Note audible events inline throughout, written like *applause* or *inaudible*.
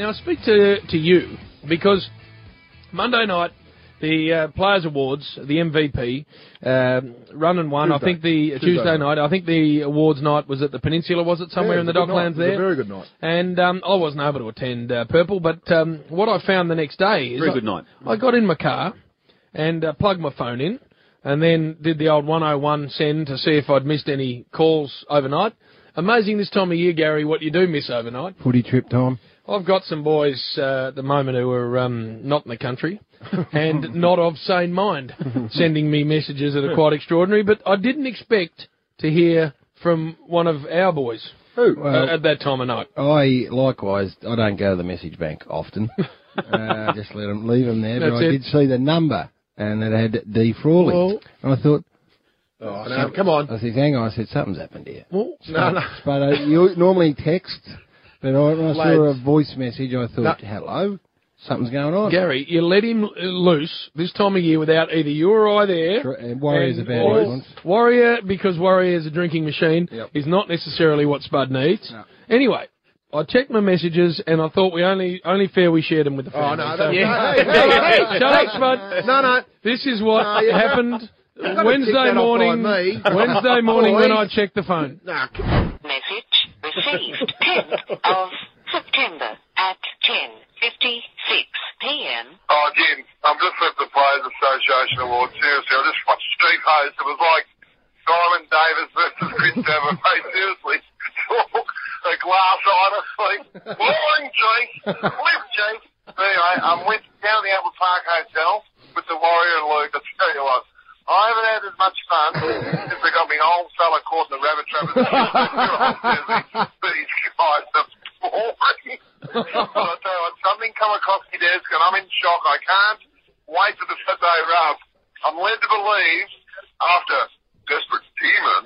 Now I speak to to you because Monday night the uh, Players Awards, the MVP, um, run and won. I think the Tuesday Tuesday, night. night. I think the awards night was at the Peninsula. Was it somewhere Yeah, in the it was a good Docklands night. It was a there? very good night. And um, I wasn't able to attend uh, Purple, but um, what I found the next day is Very I- good night. I got in my car and uh, plugged my phone in, and then did the old 101 send to see if I'd missed any calls overnight. Amazing this time of year, Gary, what you do miss overnight. Footy trip time. I've got some boys uh, at the moment who are um, not in the country *laughs* and not of sane mind, *laughs* sending me messages that are quite extraordinary. But I didn't expect to hear from one of our boys Who? Well- uh, at that time of night. I likewise, I don't go to the message bank often. *laughs* uh, just let them leave them there. But That's I it. did see the number, and it had D Frawley, Well- and I thought, Oh, no, come on. I said, hang on, I said something's happened here. Well, No, no. But uh, you normally text, but I, when I saw a voice message, I thought, hello, something's going on. Gary, you let him loose this time of year without either you or I there. Tr- And Warriors And a bad. Warrior, because Warrior is a drinking machine, Yep. is not necessarily what Spud needs. Anyway, I checked my messages and I thought we only only fair we shared them with the Oh, family. no, So- no, yeah. *laughs* hey, hey, hey, Shut up, Spud. No, no. This is what No, you- happened gotta Wednesday morning. Wednesday *laughs* morning when I checked the phone. Nah, Message received 10th of September at 10.56 p.m. Oh, Jim, I'm just at the Players Association Awards. Seriously, I just watched Steve Host. It was like Simon Davis versus Chris *laughs* Dever. Mate, seriously, a glass. Like, boring, Jake. Live, Jake. Anyway, I'm with down at the Albert Park Hotel with the Warrior and Luke. I'll tell you what. I haven't had as much fun *laughs* since they got me old fella caught in the rabbit trap. *laughs* *laughs* but These guys are boring. But I tell you what, something come across my desk and I'm in shock. I can't wait for the Saturday rub. I'm led to believe after desperate demon,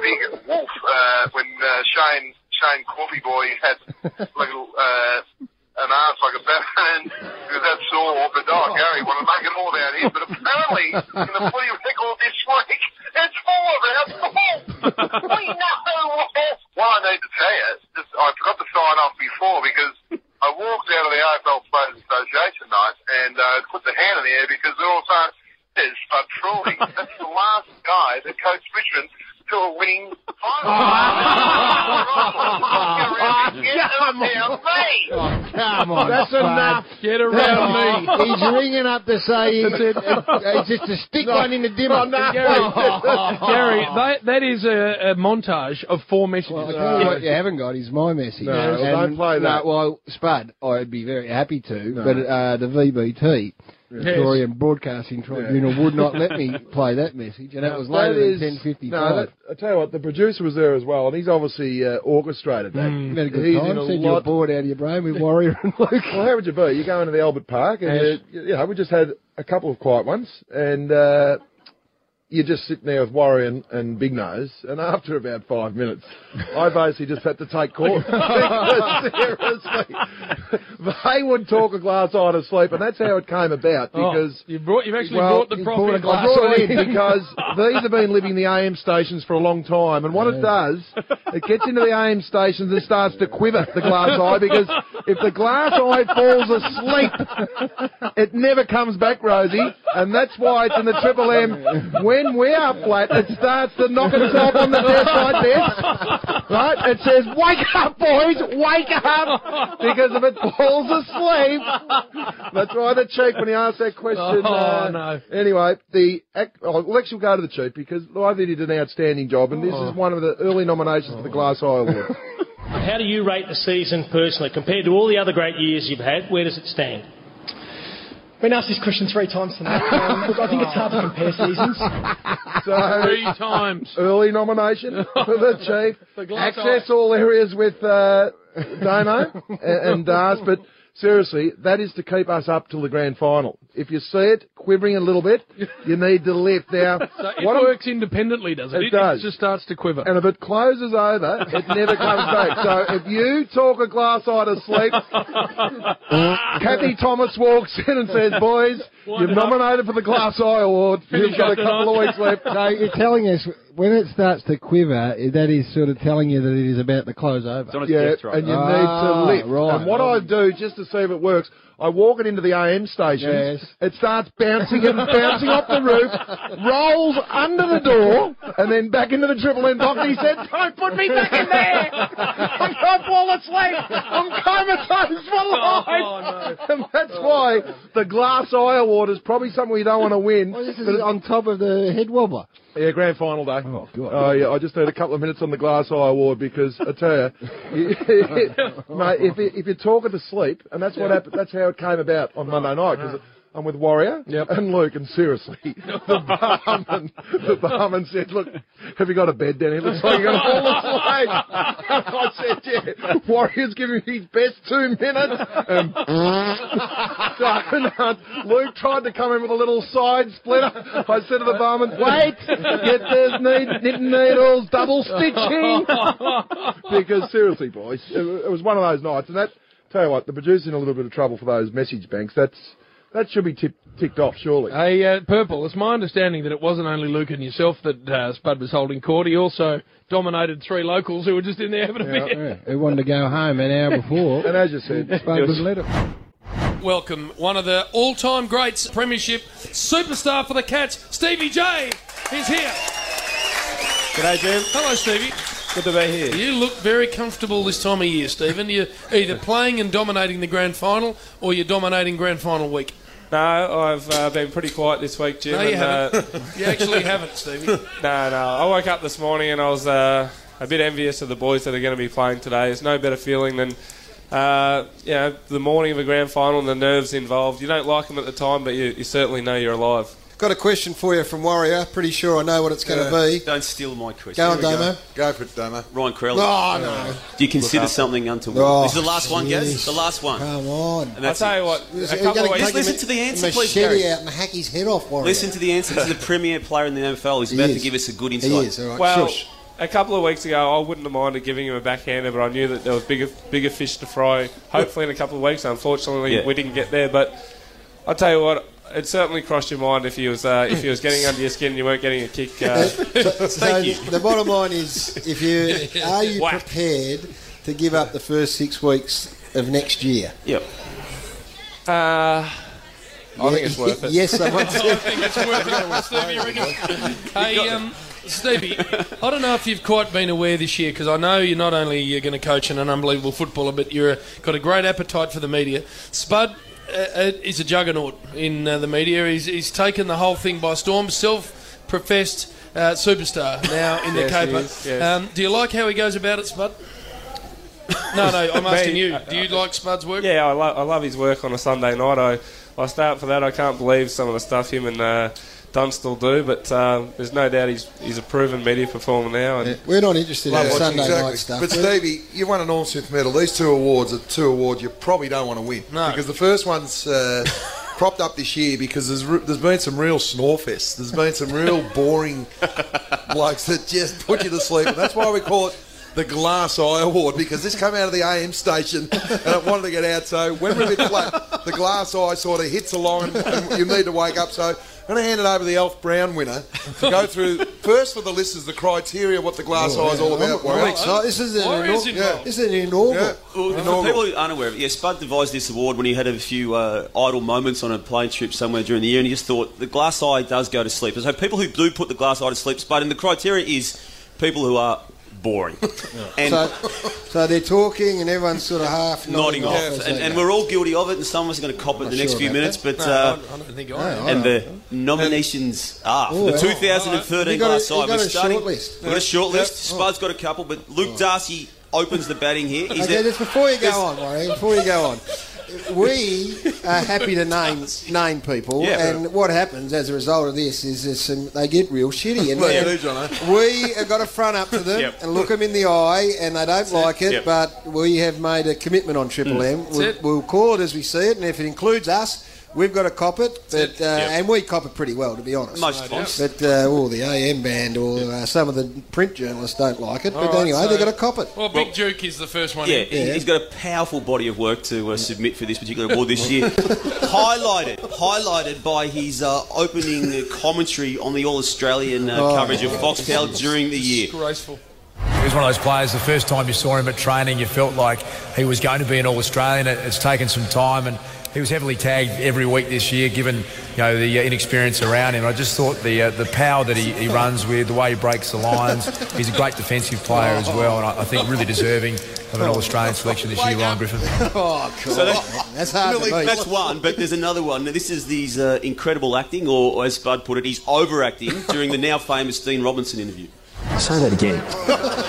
big wolf, uh, when uh, Shane Shane Coffee Boy had like a, uh, an ass like a batman *laughs* because that's sore. But oh, Gary want to make it all about him. But apparently in the *laughs* footy record this week, it's full of our fault. we know. What I need to tell you, just, I forgot to sign off before because I walked out of the AFL Players Association night and uh, put the hand in the air because they're all saying, there's Spud Frawley. That's *laughs* the last guy that coached Richmond to a winning final. *laughs* Come around. Come on, That's enough. Get around me. He's ringing up to say he's, he's just to stick one in the dimmer. Gary, Gary *laughs* that, that is a, a montage of four messages. Well, I tell you what you haven't got is my message. No, well, don't play that. No, well, Spud, I'd be very happy to, but uh, the VBT, Victorian Broadcasting Tribunal, would not let me *laughs* play that message, and that was later That than 10.55. No, that, I tell you what, the producer was there as well, and he's obviously uh, orchestrated that. you had a good He's time. Said lot- bored out of your brain with Warrior and Luke. Well, how would you be? You go into the Albert Park, and Yes. you, you know we just had a couple of quiet ones, and uh, you're just sitting there with Warrior and, and Big Nose, and after about five minutes, I basically just had to take court. *laughs* Seriously, they would talk a glass eye to sleep, and that's how it came about. Oh, Because you brought, you've actually well, brought the he's prop brought in. glass I brought it eye. in because these have been living the AM stations for a long time, and what it does, it gets into the AM stations and starts to quiver the glass eye because if the glass eye falls asleep, it never comes back, Rosie, and that's why it's in the Triple M. *laughs* When we are flat, it starts to knock itself on the desk like this, right? It says, "Wake up, boys, wake up!" Because if it falls asleep, that's why the chief when he asked that question. Oh, uh, no. Anyway, the ac- oh, Lex will go to the chief because I think he did an outstanding job, and this Oh. is one of the early nominations for the Glass Eye Award. How do you rate the season personally compared to all the other great years you've had? Where does it stand? Been asked this question three times tonight. *laughs* Um, look, I think it's hard to compare seasons. So Three times. early nomination for the *laughs* chief. The Glass Access all areas with uh, Damo *laughs* and, and Dars, but seriously, that is to keep us up till the grand final. If you see it quivering a little bit, *laughs* you need to lift. Now, So it what I'm- works independently, doesn't it? It does. just starts to quiver. And if it closes over, it never comes back. So if you talk a glass eye to sleep, *laughs* Kathy Thomas walks in and says, "Boys, you're up. nominated for the Glass Eye Award. You've got a up the couple of weeks left." So you're telling us when it starts to quiver, that is sort of telling you that it is about to close over. It's on its Yeah, death and you Ah, need to lift. right. And what I do, just to see if it works, I walk it into the AM station. Yes. It starts bouncing and bouncing off the roof, rolls under the door, and then back into the Triple M box. He said, "Don't put me back in there. I'm going to fall asleep. I'm comatose for life." And *laughs* that's why the Glass Eye Award is probably something we don't want to win. Well, this is But on top of the head wobbler. yeah, grand final day. Oh, God. Oh, yeah, I just need a couple of minutes on the Glass Eye Award because I tell you, *laughs* mate, if, you- if you're talking to sleep, and that's what happened, that's how it came about on Monday night because I'm with Warrior and Luke, and seriously, *laughs* the barman, the barman said, "Look, have you got a bed, Danny? It looks like you're going to fall asleep." *laughs* I said, "Yeah." Warrior's giving me his best two minutes, and *laughs* Luke tried to come in with a little side splitter. I said to the barman, "Wait, get those need, knitting needles, double stitching." because seriously, boys, it, it was one of those nights, and that tell you what, the producer's in a little bit of trouble for those message banks. That's that should be tip, ticked off, surely. Hey, uh, Purple, it's my understanding that it wasn't only Luke and yourself that uh, Spud was holding court. He also dominated three locals who were just in there having a beer. Yeah, who wanted to go home an hour before. *laughs* and as you said, Spud was let him. Welcome one of the all-time greats, Premiership superstar for the Cats, Stevie J, is here. G'day, Jim. Hello, Stevie. Good to be here. You look very comfortable this time of year, Stephen. You're either playing and dominating the grand final, or you're dominating grand final week. No, I've uh, been pretty quiet this week, Jim. No, you and, uh, haven't. You actually haven't, Stevie. *laughs* no, no. I woke up this morning and I was uh, a bit envious of the boys that are going to be playing today. There's no better feeling than, uh, you know, the morning of a grand final and the nerves involved. You don't like them at the time, but you, you certainly know you're alive. Got a question for you from Warrior. Pretty sure I know what it's going to be. Uh, don't steal my question. Go on, Domo. Go for it, Domo. Ryan Crowley. Oh, no. Do you consider something untoward? Oh, this is the last one, Gaz. jeez. The last one. Come on. And I'll that's tell it. you what, You're a gonna couple of take weeks... listen ma- to the answer, a please, machete Gary. out and hack his head off, Warrior. Listen to the answer. This is the *laughs* premier player in the NFL. He's He about to is. give us a good insight. He insight. is, all right. Well, Shush. a couple of weeks ago, I wouldn't have minded giving him a backhander, but I knew that there was bigger, bigger fish to fry. Hopefully, in a couple of weeks. Unfortunately, Yeah. we didn't get there. But I'll tell you what, it certainly crossed your mind if he was uh, if he was getting under your skin and you weren't getting a kick. Uh, So, *laughs* so you. the bottom line is, if you *laughs* are you Whack. prepared to give up the first six weeks of next year? Yep. uh, I think it's worth it. yes, someone *laughs* I think it's worth it, Stevie. Hey, um, Stevie, I don't know if you've quite been aware this year because I know you're not only you're going to coach an unbelievable footballer, but you're a, got a great appetite for the media. Spud is a juggernaut in uh, the media. He's, he's taken the whole thing by storm. Self-professed uh, superstar now in the *laughs* Yes, caper. is, yes. Um, do you like how he goes about it, Spud? No, no, I'm *laughs* asking Me, you. uh, Do you like Spud's work? Yeah, I, lo- I love his work on a Sunday night. I, I start for that. I can't believe some of the stuff him and uh, Dunstall do, but um, there's no doubt he's he's a proven media performer now. And We're not interested in Yeah, Sunday exactly. night stuff. But Stevie, you won an Norm Smith medal. These two awards are two awards you probably don't want to win No. because the first one's uh, *laughs* propped up this year because there's re- there's been some real snorefests. There's been some real boring *laughs* blokes that just put you to sleep, and that's why we call it. The Glass Eye Award because this came out of the AM station *laughs* and it wanted to get out. So when we're a bit flat, the Glass Eye sort of hits along and, and you need to wake up. So I'm going to hand it over to the Alf Brown winner to go through *laughs* first for the listeners the criteria what the Glass Eye is all about. I'm, I'm excited. This is an, Warriors inau- involved. this is an inaugural. Yeah. Well, for people who aren't aware of it, yeah, Spud devised this award when he had a few uh, idle moments on a plane trip somewhere during the year, and he just thought the glass eye does go to sleep. So people who do put the glass eye to sleep, Spud, and the criteria is people who are boring *laughs* and So, so they're talking and everyone's sort of half nodding off, as and, and we're all guilty of it, and some of us are going to cop it in Not the next sure few minutes. that. But No, uh, I, I don't think I No, am. And the nominations are Oh, the 2013 You got a- glass you eye. got We're starting. We've got a short list. Spud's got a couple, but Luke Darcy opens the batting here. He's Okay, a- just before you go on, Warren, before you go on, we are happy to name name people, Yeah. and what happens as a result of this is there's some, they get real shitty, and *laughs* They do, Jono. we have got to front up to them Yep. and look them in the eye, and they don't like it, Yep. but we have made a commitment on Triple mm. M. We'll, it. we'll call it as we see it, and if it includes us. We've got to cop it, but uh, and we cop it pretty well, to be honest. Most times. But uh, oh, the AM band or uh, some of the print journalists don't like it. But All right, anyway, so- they've got to cop it. Well, Big Duke is the first one. Yeah, in. he- he's got a powerful body of work to uh, submit for this particular award this year. *laughs* highlighted, highlighted by his uh, opening uh, commentary on the All Australian uh, Oh. coverage of Foxtel during the year. Disgraceful. He was one of those players, the first time you saw him at training, you felt like he was going to be an All Australian. It's taken some time, and he was heavily tagged every week this year, given you know the uh, inexperience around him. I just thought the uh, the power that he, he runs with, the way he breaks the lines, he's a great defensive player as well, and I, I think really deserving of an All Australian selection this year, Ryan Griffin. *laughs* Oh, cool. So that- That's hard to. That's one, but there's another one. Now, this is these uh, incredible acting, or, or as Spud put it, he's overacting *laughs* during the now famous Dean Robinson interview. Say that again.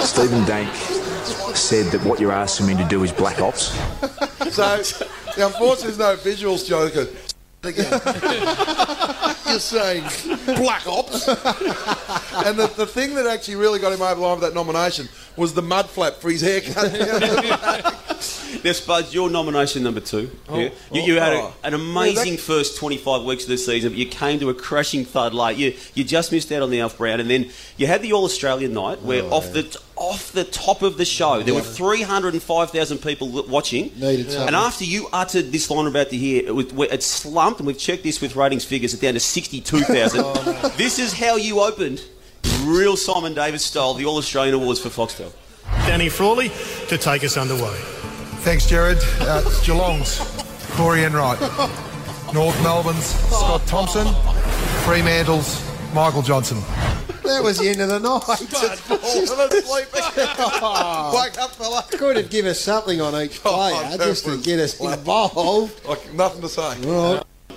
Stephen Dank said that what you're asking me to do is black ops. So, *laughs* now, unfortunately, there's no visuals, Joker. Again. You're saying black ops. and the, the thing that actually really got him over the line with that nomination was the mud flap for his haircut. *laughs* Now, Spuds, your nomination number two. Oh, Yeah. You, you had a, oh. an amazing that- first 25 weeks of the season, but you came to a crashing thud late. You, you just missed out on the Alf Brown, and then you had the All Australian night where Oh, off the off the top of the show there were 305,000 people watching. Needed something. And after you uttered this line we're about to hear, it, was, it slumped, and we've checked this with ratings figures, it's down to 62,000. *laughs* Oh, This is how you opened, real Simon Davis style, the All Australian Awards for Foxtel. Danny Frawley to take us underway. Thanks, Jared. Uh, Geelong's Corey Enright. North Melbourne's Scott Thompson. Fremantle's Michael Johnson. That was the end of the night. *laughs* *laughs* Wake up, fella. Could have given us something on each player Oh, just to get us involved. Like, nothing to say.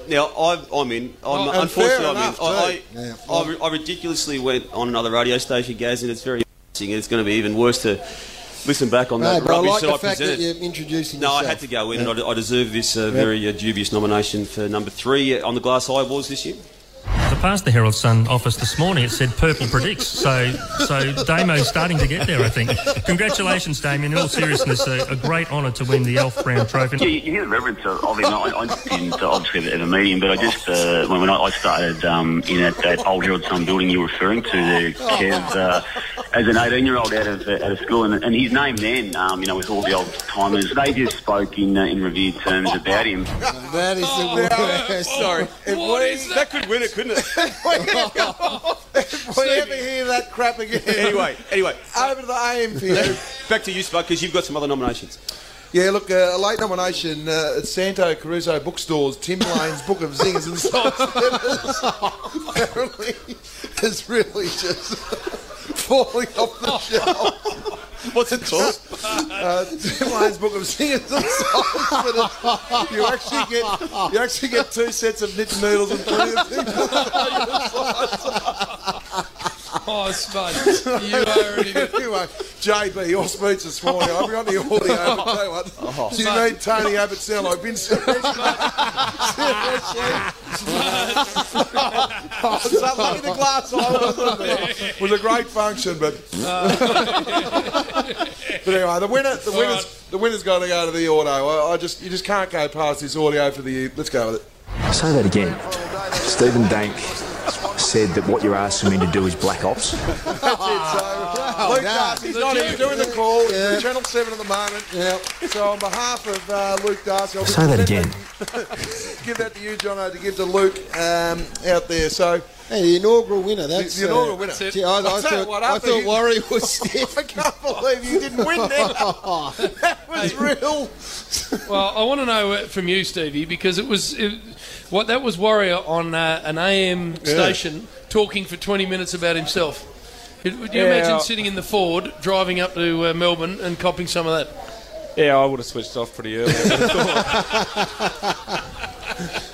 Now, I, I'm in. I'm, Oh, unfortunately, I'm in. enough, I. I, Yeah. I, I ridiculously went on another radio station, Gaz, and it's very embarrassing, it's going to be even worse to listen back on No, that but I rubbish like that the I fact that presented. you're introducing no, yourself. I had to go in, Yeah. and I, I deserve this uh, very uh, dubious nomination for number three uh, on the Glass Eye Awards this year. I passed the Herald Sun office this morning. It said purple predicts. So, so Damo's starting to get there, I think. Congratulations, Damien. In all seriousness, a, a great honour to win the Alf Brown Trophy. Yeah, you you hear the reverence of, of him. I, I didn't uh, obviously at a meeting, but I just uh, when, when I, I started um, in that, that old Herald Sun building you're referring to, the Kev, uh, as an 18 year old out of uh, out of school, and, and his name then, um, you know, with all the old timers, they just spoke in uh, in revered terms about him. That is the worst. Sorry. If we, that could win it, couldn't it? *laughs* if we ever hear that crap again. anyway, anyway, Over to the AM for back to you, Spud, because you've got some other nominations. Yeah, look, uh, a late nomination uh, at Santo Caruso Bookstores, Tim Lane's Book of Zings and Sidesteppers. Apparently, *laughs* it's really just falling off the *laughs* shelf. What's it called? Uh, Tim Lane's Book of Singers and Sidesteppers. You actually get you actually get two sets of knit noodles and three of things. *laughs* *laughs* Oh, Spud, *laughs* you are an idiot. anyway, JB, your speech this morning. I've got the audio. But tell you what, Oh. do you need Tony Abbott sound like Vince? oh, so lucky the glass eye wasn't there. It was a great function, but *laughs* but anyway, the winner, the winners, the winner's got to go to the audio. I, I just, you just can't go past this audio for the. Let's go with it. Say that again. Stephen Dank said that what you're asking me to do is black ops. That's it. So Luke Darcy's not here doing the call. He's Channel Seven at the moment. Yeah. So on behalf of uh, Luke Darcy, I'll Say that just again. *laughs* give that to you, Jono, to give to Luke um, out there. So Hey, the inaugural winner. That's the inaugural uh, winner. gee, I, I, I'll tell you thought, what, I thought you- Warrior was *laughs* stiff. I can't believe you didn't win that. *laughs* that was real. Well, I want to know uh, from you, Stevie, because it was it, what that was Warrior on uh, an AM station talking for 20 minutes about himself. Would would you Yeah. imagine sitting in the Ford, driving up to uh, Melbourne and copying some of that? Yeah, I would have switched off pretty early. *laughs* *laughs*